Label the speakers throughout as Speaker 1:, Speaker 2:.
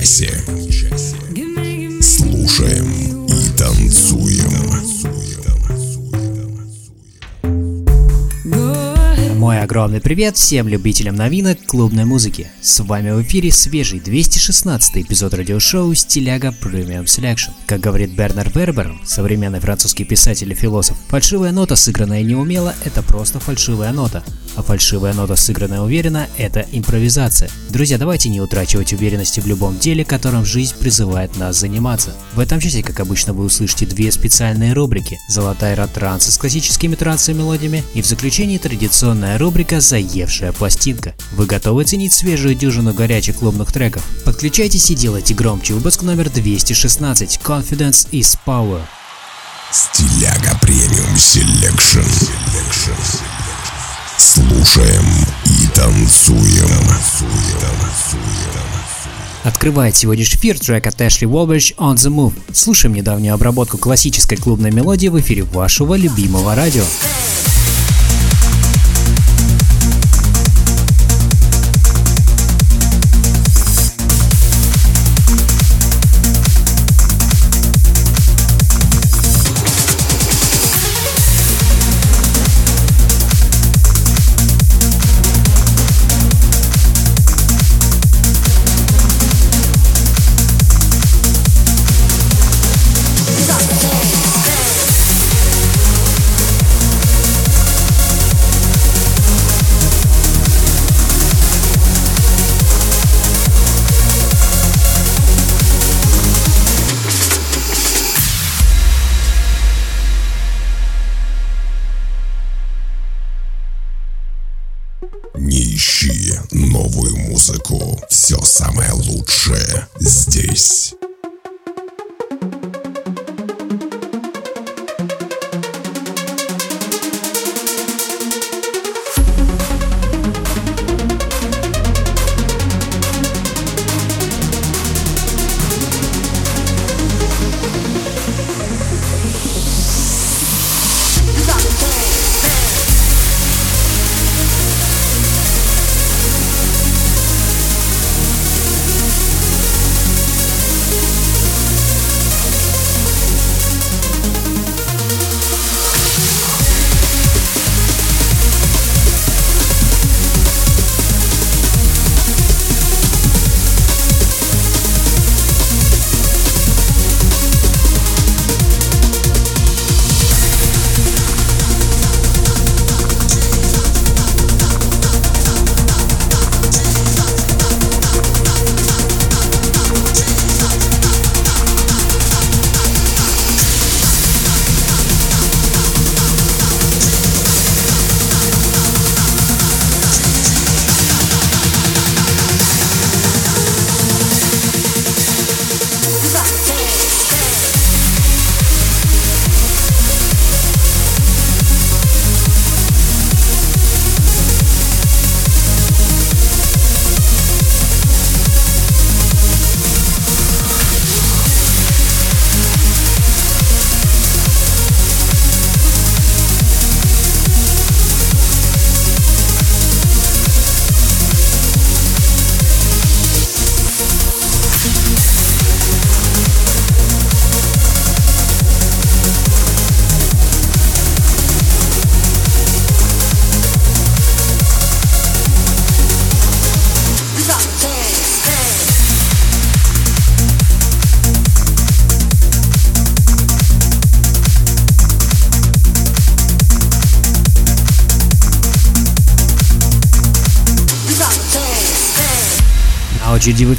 Speaker 1: Этом часе.
Speaker 2: Огромный привет всем любителям новинок клубной музыки. С вами в эфире свежий 216 эпизод радиошоу «Стиляга Premium Selection». Как говорит Бернар Вербер, современный французский писатель и философ, фальшивая нота, сыгранная неумело, это просто фальшивая нота. А фальшивая нота, сыгранная уверенно, это импровизация. Друзья, давайте не утрачивать уверенности в любом деле, которым жизнь призывает нас заниматься. В этом часе, как обычно, вы услышите две специальные рубрики «Золотая эра транса» с классическими транс мелодиями и в заключении традиционная рубрика «Заевшая пластинка». Вы готовы ценить свежую дюжину горячих клубных треков? Подключайтесь и делайте громче выпуск номер 216 «Confidence is Power».
Speaker 1: Стиляга Premium Selection. Слушаем и танцуем.
Speaker 2: Открывает сегодняшний эфир трек от Эшли Уолбридж «On the Move». Слушаем недавнюю обработку классической клубной мелодии в эфире вашего любимого радио.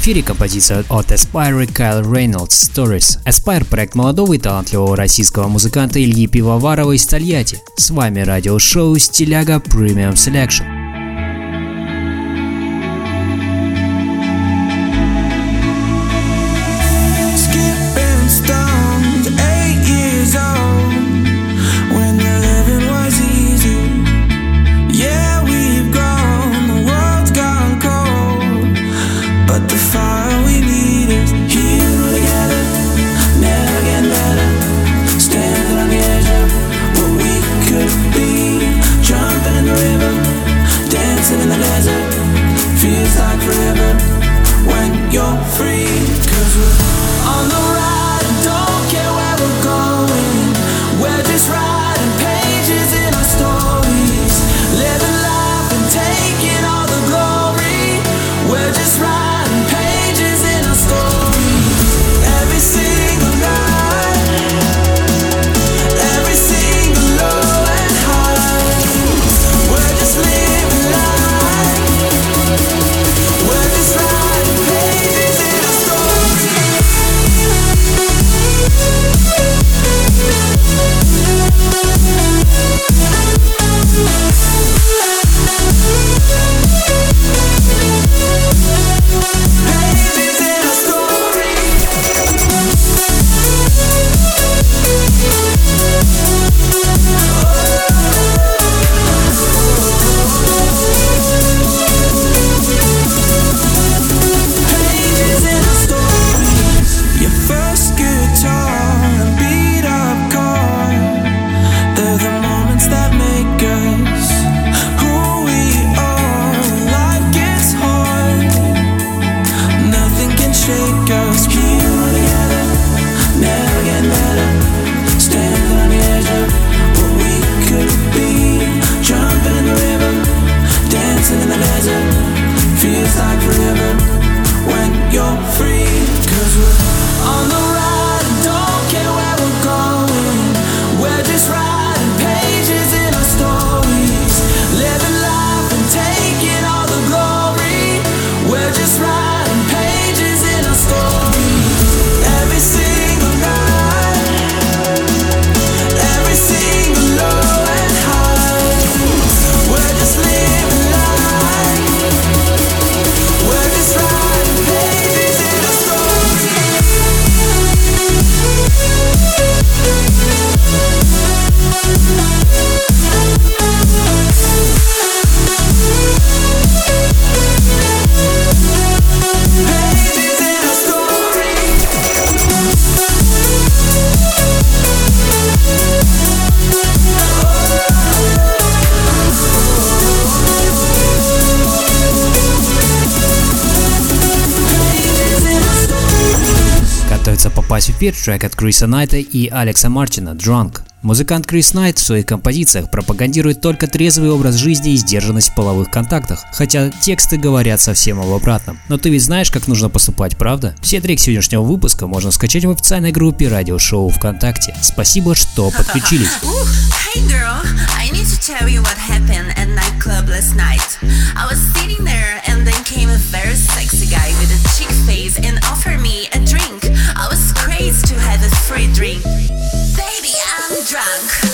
Speaker 2: Эфире композиция от Aspire Kyle Reynolds Stories. Aspire – проект молодого и талантливого российского музыканта Ильи Пивоварова из Тольятти. С вами радиошоу «Стиляга Premium Selection». Эфир трек от Криса Найта и Алекса Мартина «Drunk». Музыкант Крис Найт в своих композициях пропагандирует только трезвый образ жизни и сдержанность в половых контактах, хотя тексты говорят совсем об обратном. Но ты ведь знаешь, как нужно поступать, правда? Все треки сегодняшнего выпуска можно скачать в официальной группе радиошоу ВКонтакте. Спасибо, что подключились.
Speaker 3: Hey girl, I need to tell you what happened at nightclub last night. I was sitting there and then came a very sexy guy with a chick face and offered me a drink. I was crazy to have a free drink. Baby, I'm drunk.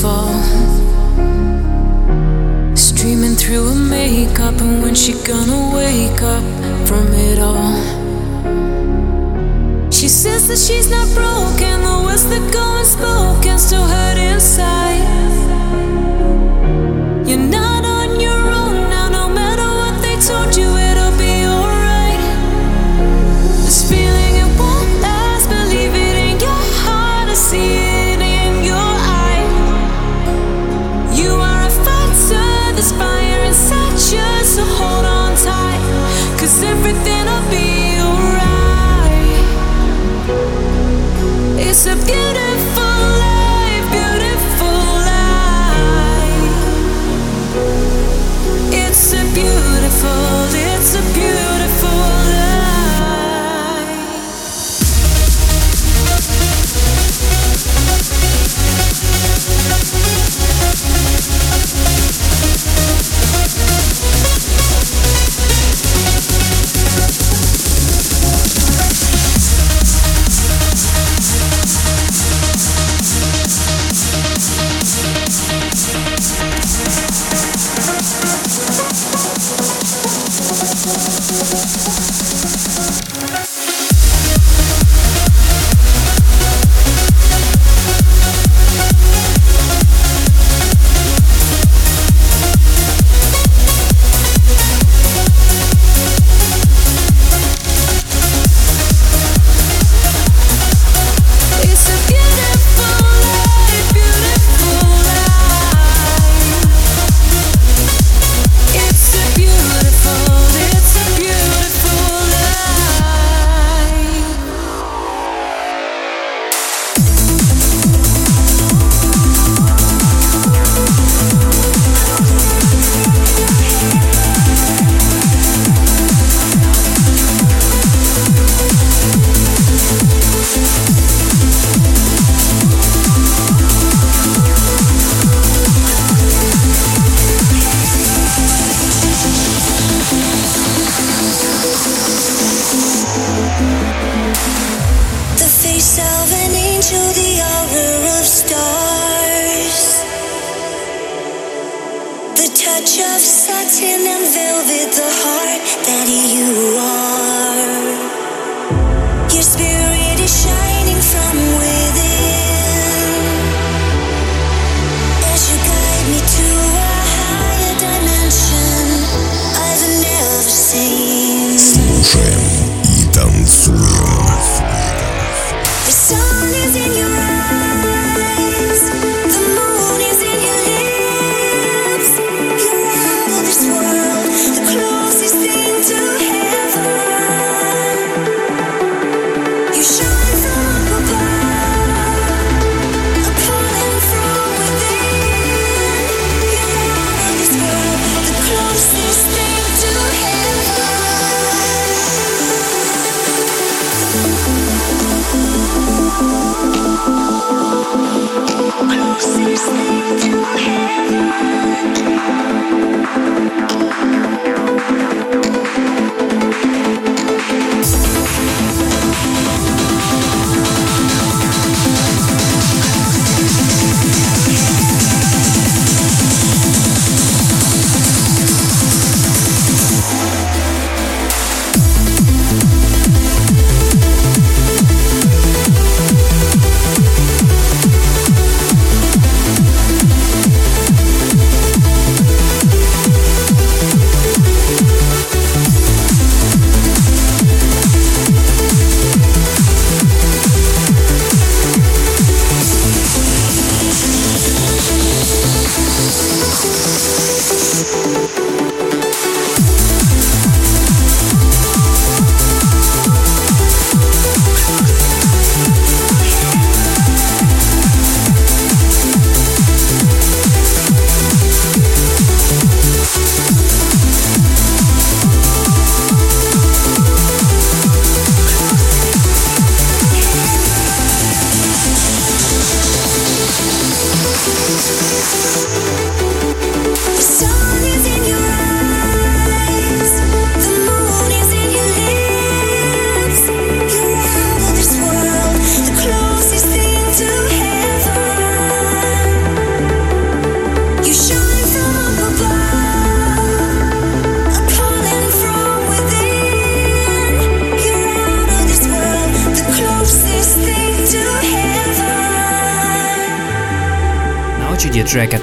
Speaker 4: Fall. Streaming through her makeup, and when she gonna wake up from it all? She says that she's not broken, the words that go unspoken still hurt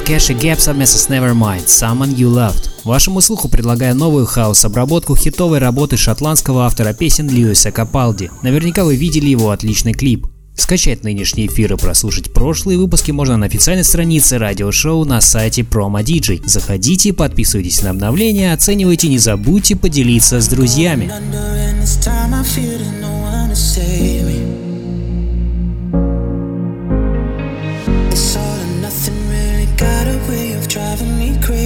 Speaker 1: Кэш и
Speaker 2: Гэп совместно с Nevermind, Someone You Loved. Вашему слуху предлагаю новую хаос-обработку хитовой работы шотландского автора песен Льюиса Капалди. Наверняка вы видели его отличный клип. Скачать нынешний эфир и прослушать прошлые выпуски можно на официальной странице радиошоу на сайте PromoDJ. Заходите, подписывайтесь на обновления, оценивайте, не забудьте поделиться с друзьями.
Speaker 5: driving me crazy.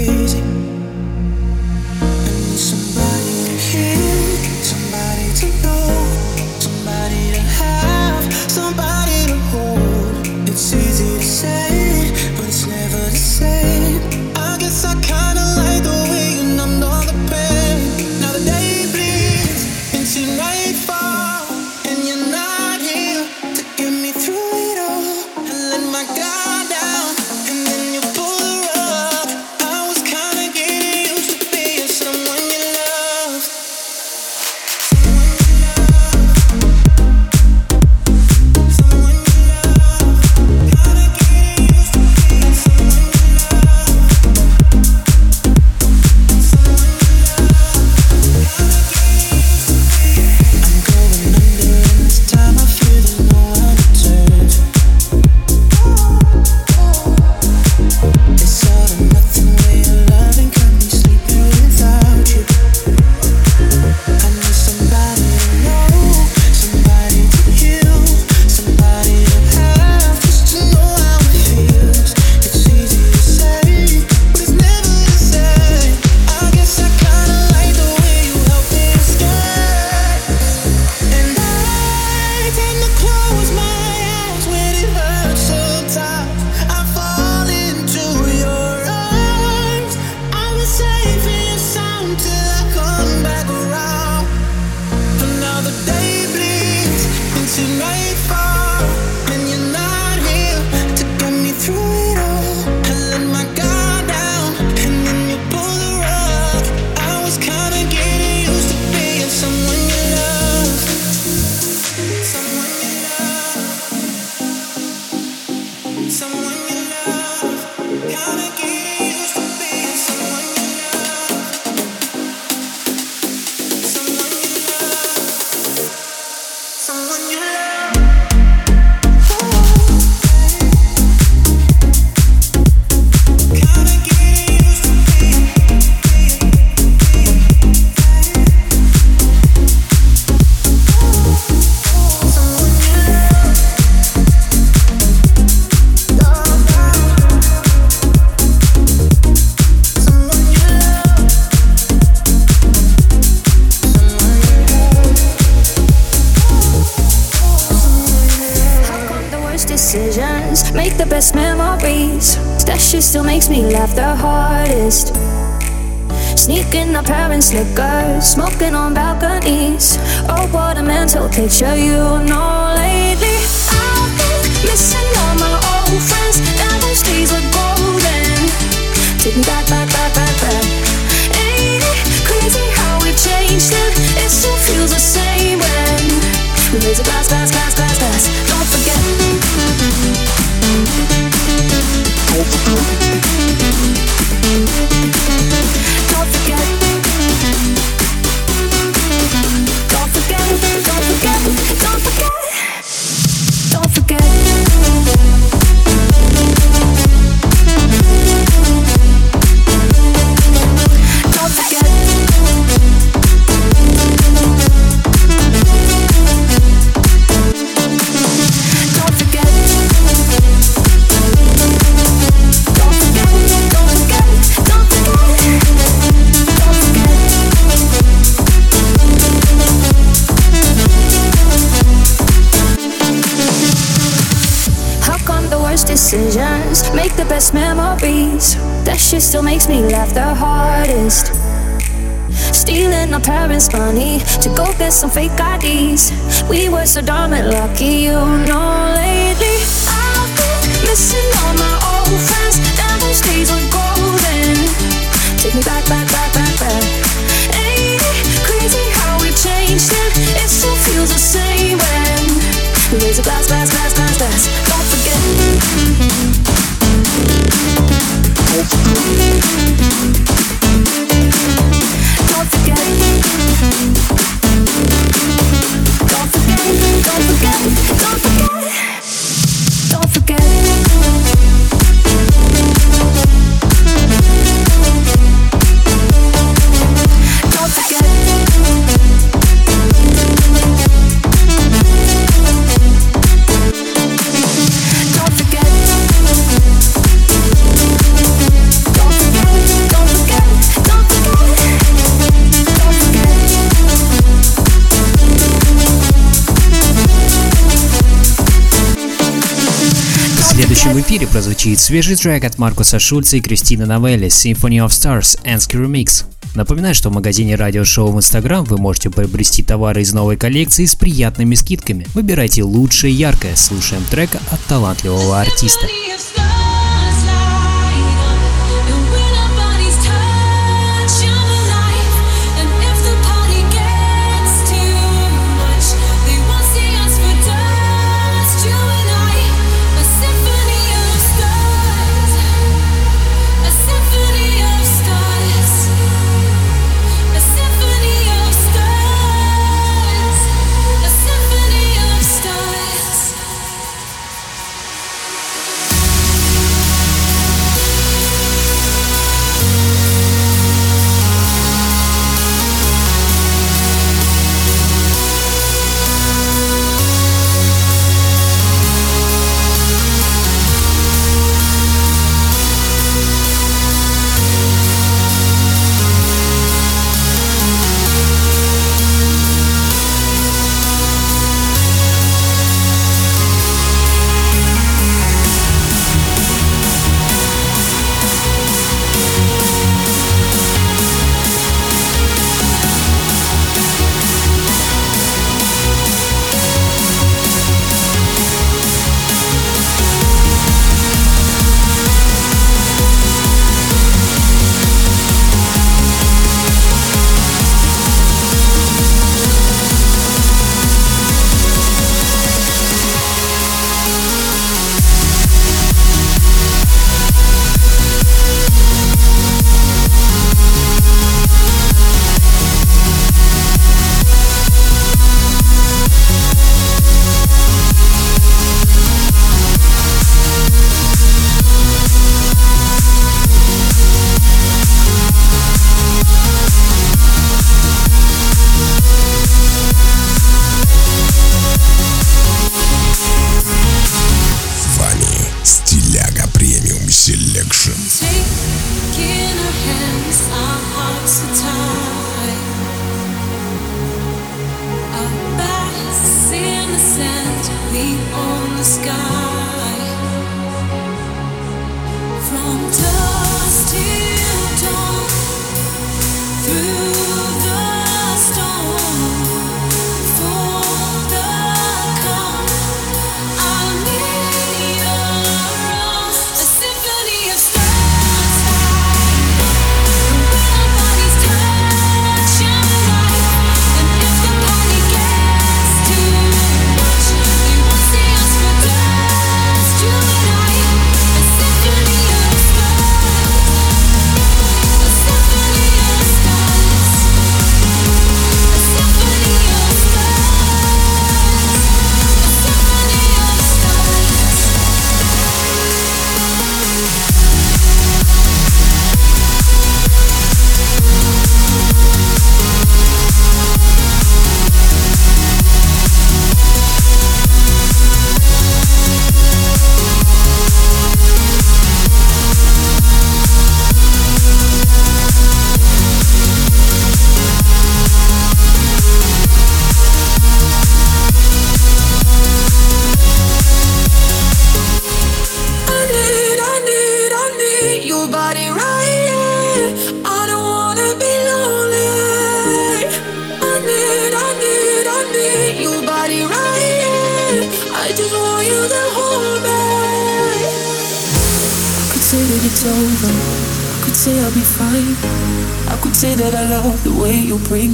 Speaker 6: Parents' money to go get some fake IDs. We were so dumb and lucky, you know. Lately, I've been missing all my old friends. Now those days are golden. Take me back, back, back, back, back. Ain't it crazy how we changed it? It still feels the same when we raise a glass, glass, glass, glass, glass. Don't forget. Don't forget. Don't Thank
Speaker 4: you. Следующем эфире прозвучит свежий трек от Маркуса Шульца и Кристины Новелли Symphony of Stars Ansky Remix. Напоминаю, что в магазине радиошоу в Instagram вы можете приобрести товары из новой коллекции с приятными скидками. Выбирайте лучшее и яркое, слушаем трека от талантливого артиста.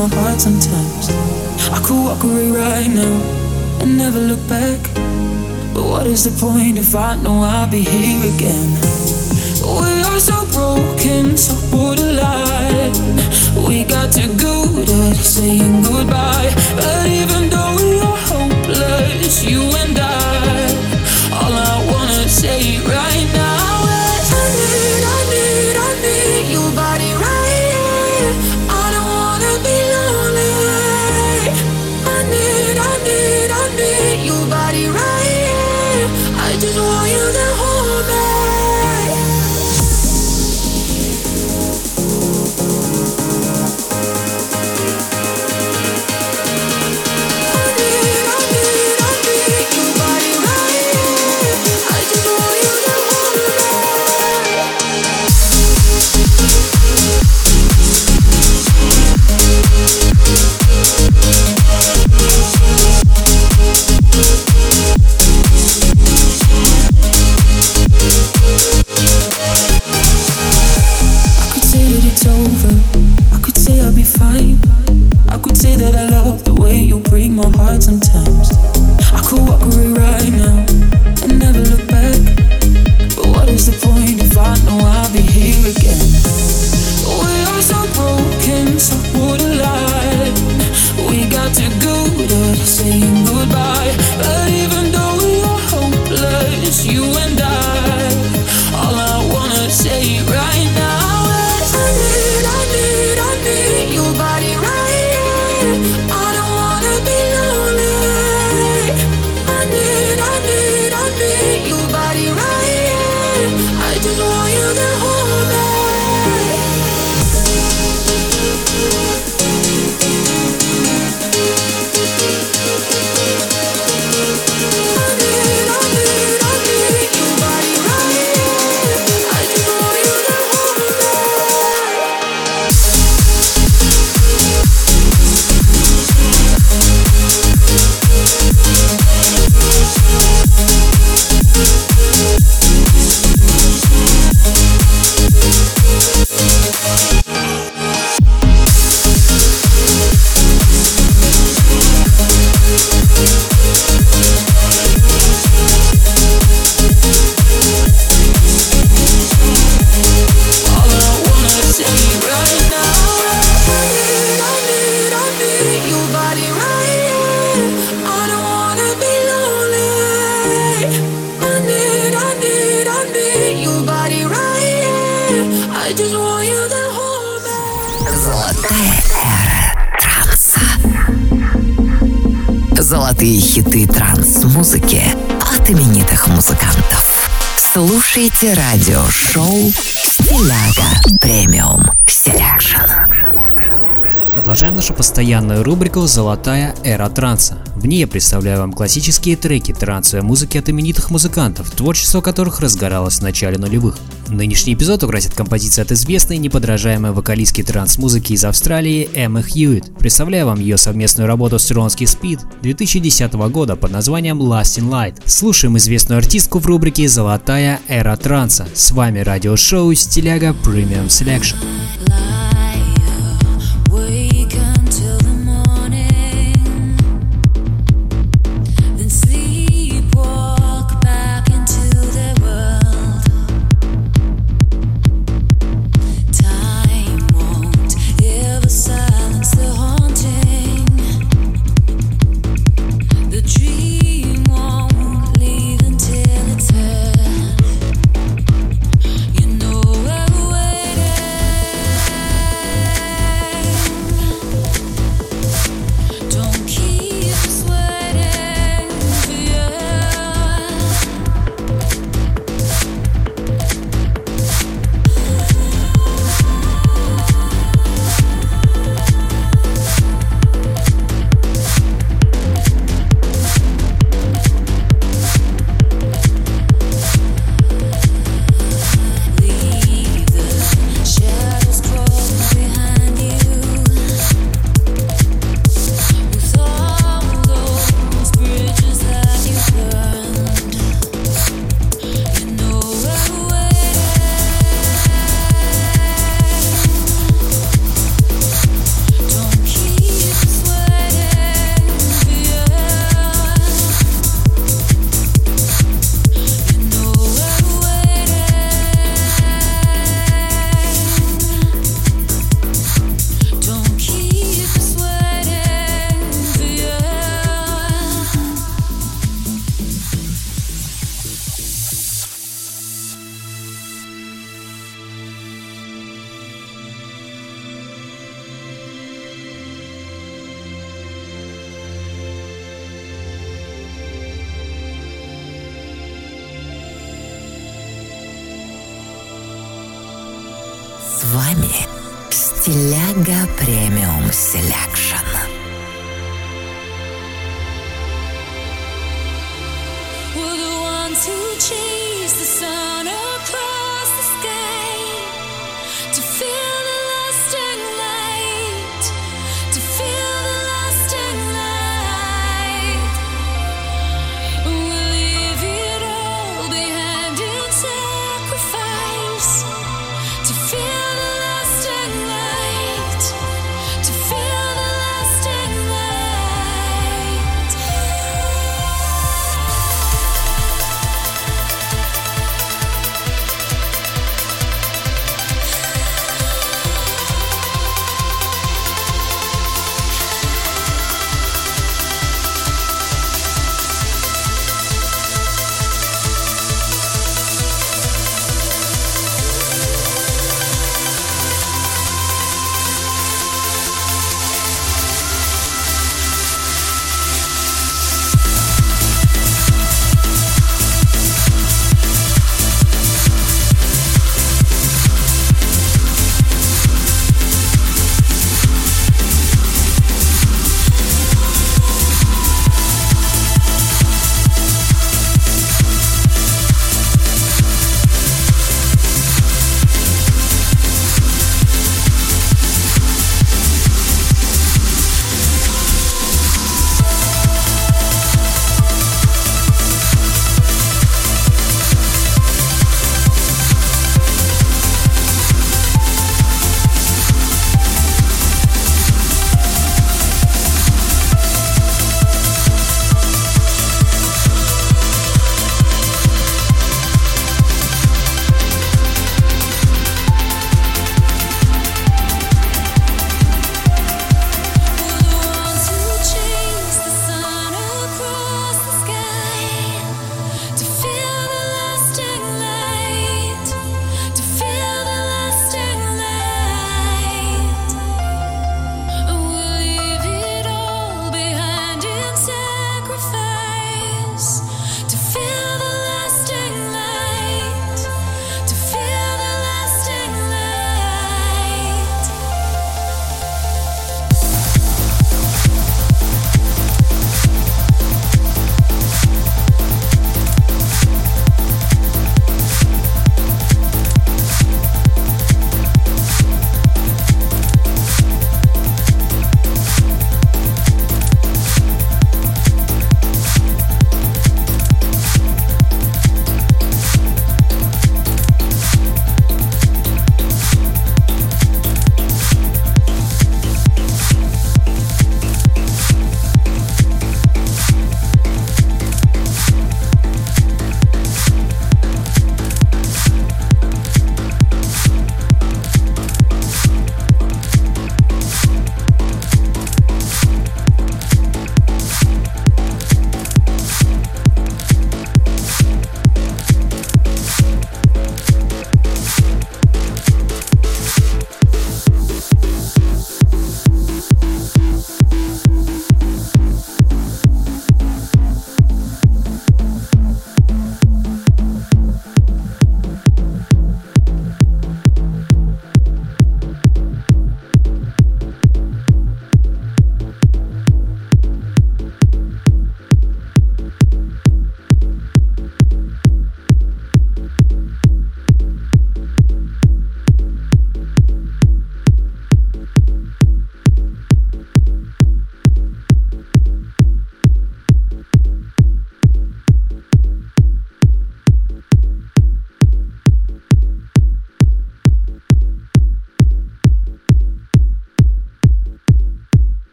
Speaker 7: my heart sometimes. I could walk away right now and never look back. But what is the point if I know I'll be here again? We are so broken, so borderline. We got to go to saying goodbye. But even though we are hopeless, you and I, all I wanna say right now.
Speaker 8: Cilada.
Speaker 2: Продолжаем нашу постоянную рубрику «Золотая эра транса». В ней я представляю вам классические треки трансовой музыки от именитых музыкантов, творчество которых разгоралось в начале нулевых. Нынешний эпизод украсит композиция от известной неподражаемой вокалистки транс-музыки из Австралии Эммы Хьюит. Представляю вам ее совместную работу с Ронски Спид 2010 года под названием Last in Light. Слушаем известную артистку в рубрике «Золотая эра транса». С вами радиошоу «Стиляга Premium Selection».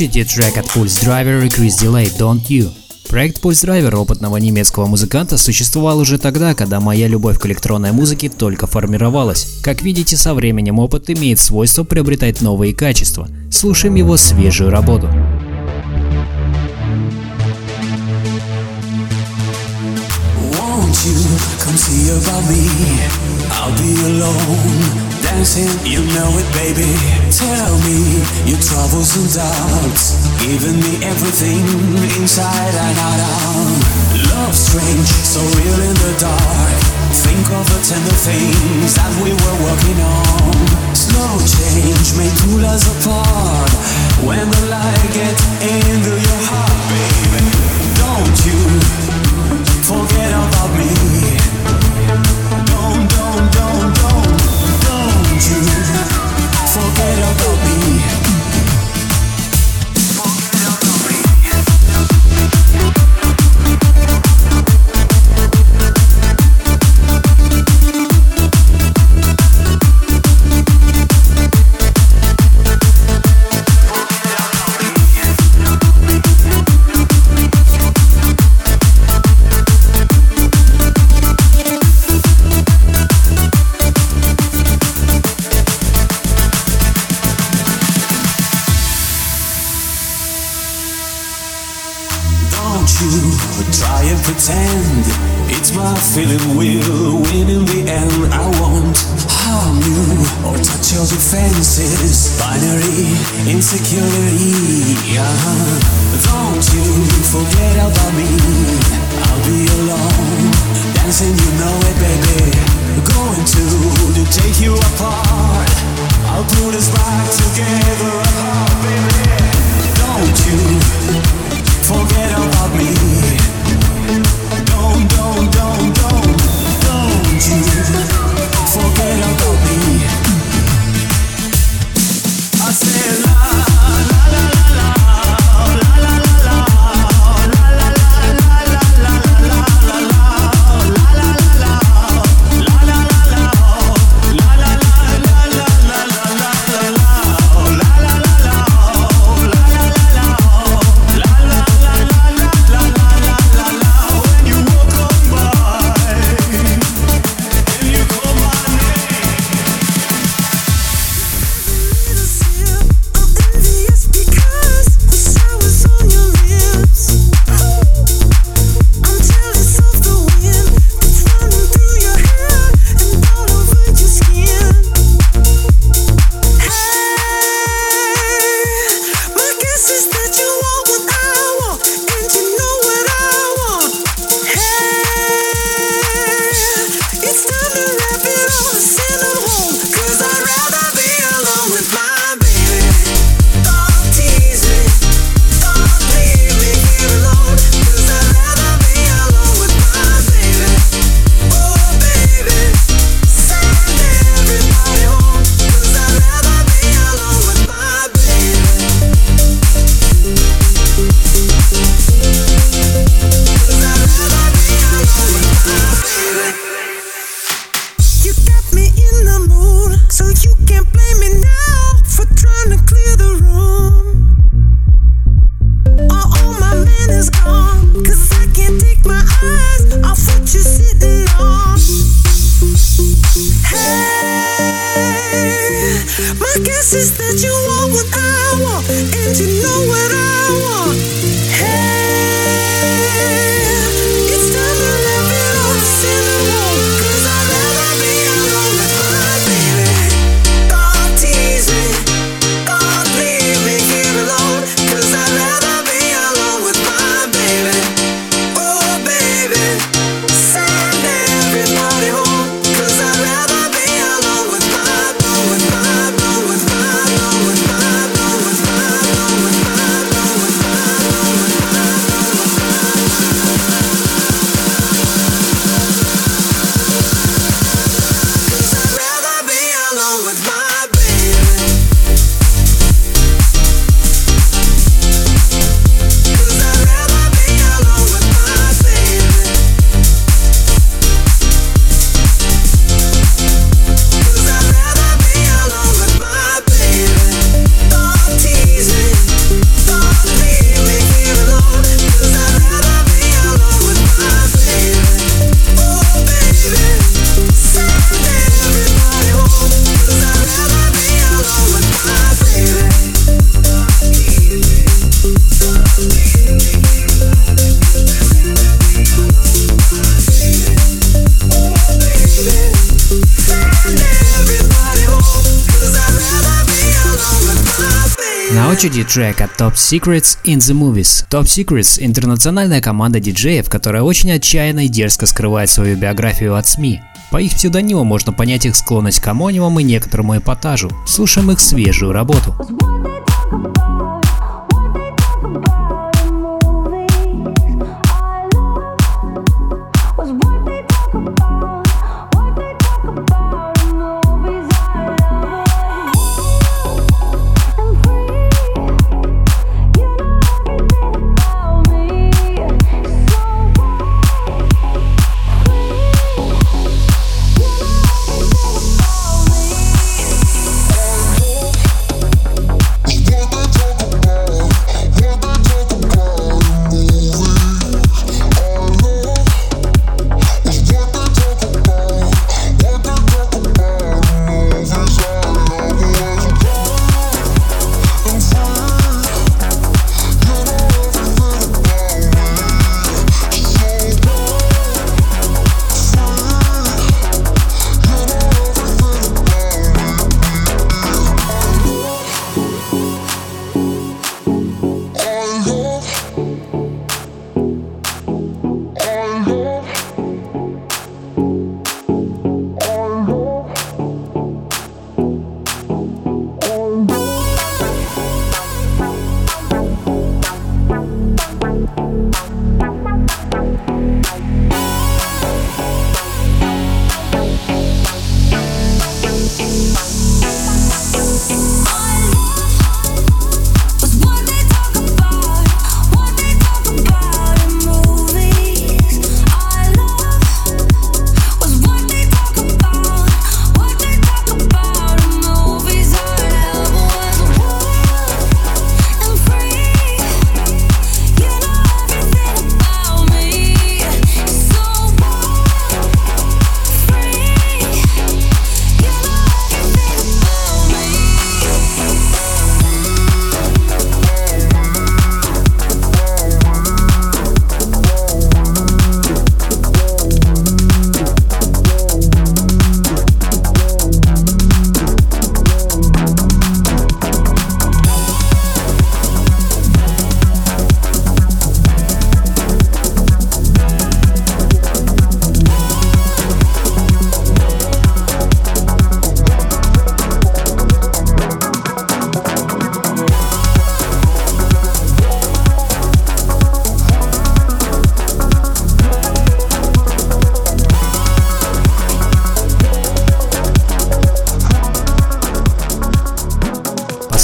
Speaker 2: слушаете трек от Pulse Driver и Chris Delay «Don't You». Проект Pulse Driver опытного немецкого музыканта существовал уже тогда, когда моя любовь к электронной музыке только формировалась. Как видите, со временем опыт имеет свойство приобретать новые качества. Слушаем его свежую работу.
Speaker 5: Won't you come see about me? I'll be alone. dancing, you know it, baby. Tell me your troubles and doubts, giving me everything inside and out. Love strange, so real in the dark. Think of the tender things that we were working on. Slow change may pull us apart when the light gets into your heart, baby. Don't you forget about me. Don't, don't, don't.
Speaker 6: Очереди трек Top Secrets in the Movies. Top Secrets – интернациональная команда диджеев, которая очень отчаянно и дерзко скрывает свою биографию от СМИ. По их псевдониму можно понять их склонность к амонимам и некоторому эпатажу. Слушаем их свежую работу.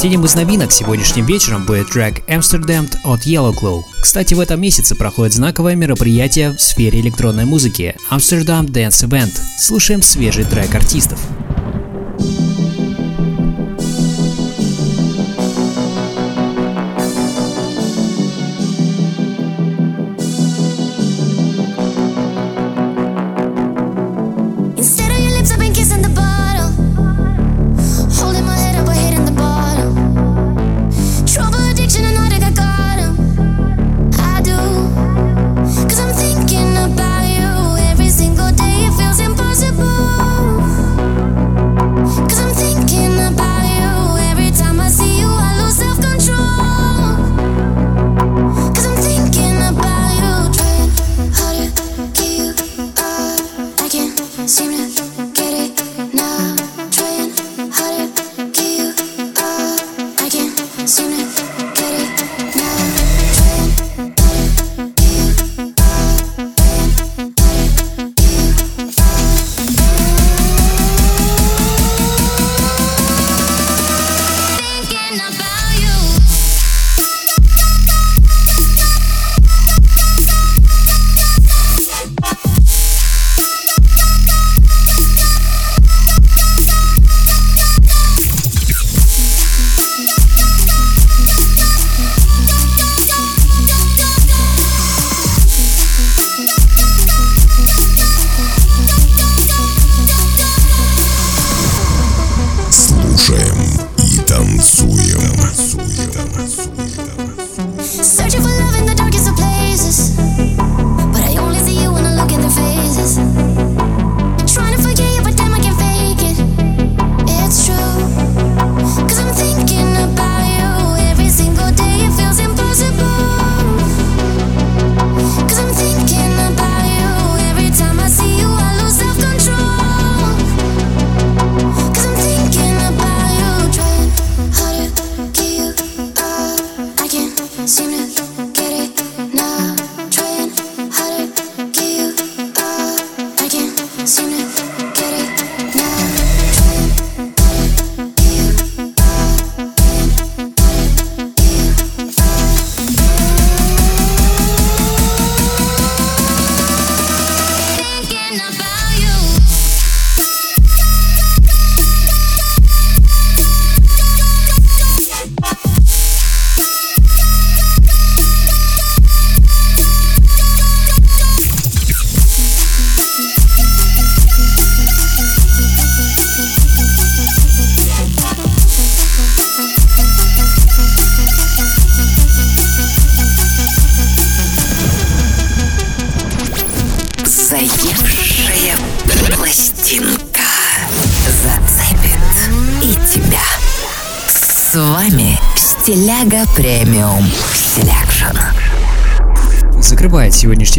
Speaker 6: Последним из новинок сегодняшним вечером будет трек Amsterdam от Yellow Claw. Кстати, в этом месяце проходит знаковое мероприятие в сфере электронной музыки Amsterdam Dance Event. Слушаем свежий трек артистов.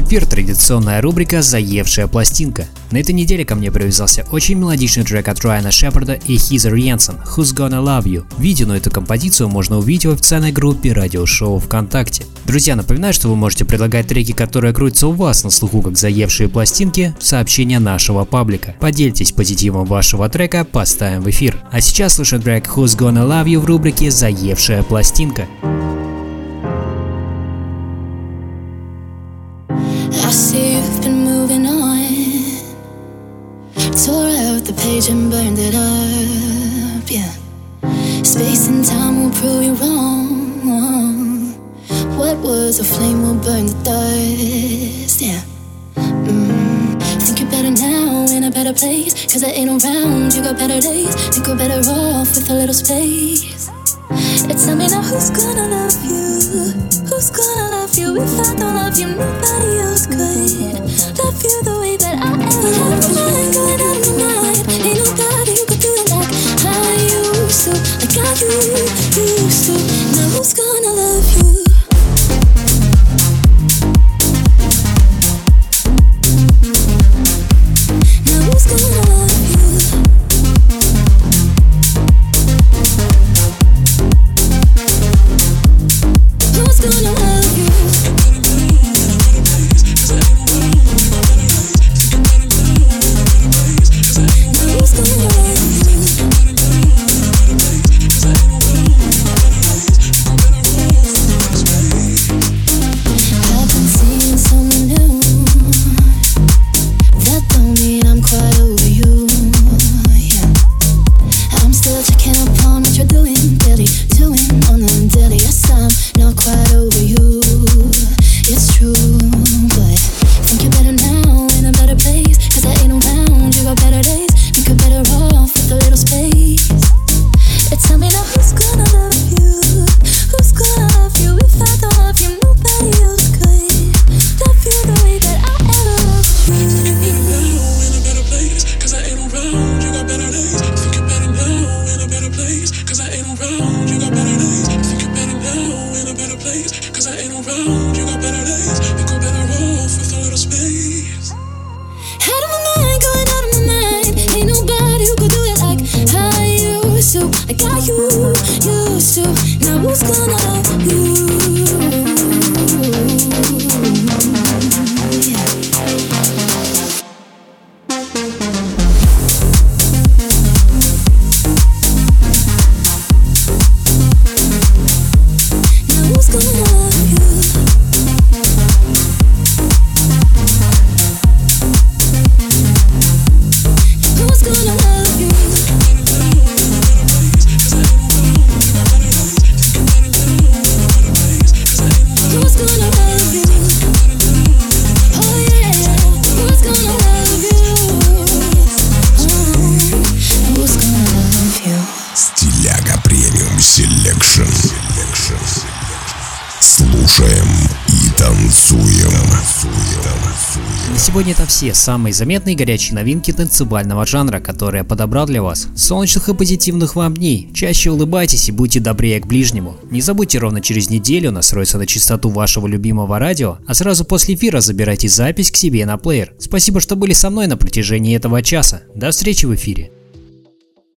Speaker 2: Эфир традиционная рубрика «Заевшая пластинка». На этой неделе ко мне привязался очень мелодичный трек от Райана Шепарда и Хизер Йенсен «Who's Gonna Love You». Видео на эту композицию можно увидеть в официальной группе радиошоу ВКонтакте. Друзья, напоминаю, что вы можете предлагать треки, которые крутятся у вас на слуху как заевшие пластинки, в сообщения нашего паблика. Поделитесь позитивом вашего трека, поставим в эфир. А сейчас слушаем трек «Who's Gonna Love You» в рубрике «Заевшая пластинка».
Speaker 6: I and burned it up, yeah. Space and time will prove you wrong. What was a flame will burn the dust, yeah. Mm. Think you're better now in a better place. Cause I ain't around, you got better days. Think we're better off with a little space. It's tell me now who's gonna love you? Who's gonna love you if I don't love you? Nobody else could love you the way that I am.
Speaker 2: Самые заметные горячие новинки танцевального жанра, которые я подобрал для вас. Солнечных и позитивных вам дней. Чаще улыбайтесь и будьте добрее к ближнему. Не забудьте ровно через неделю настроиться на частоту вашего любимого радио, а сразу после эфира забирайте запись к себе на плеер. Спасибо, что были со мной на протяжении этого часа. До встречи в эфире.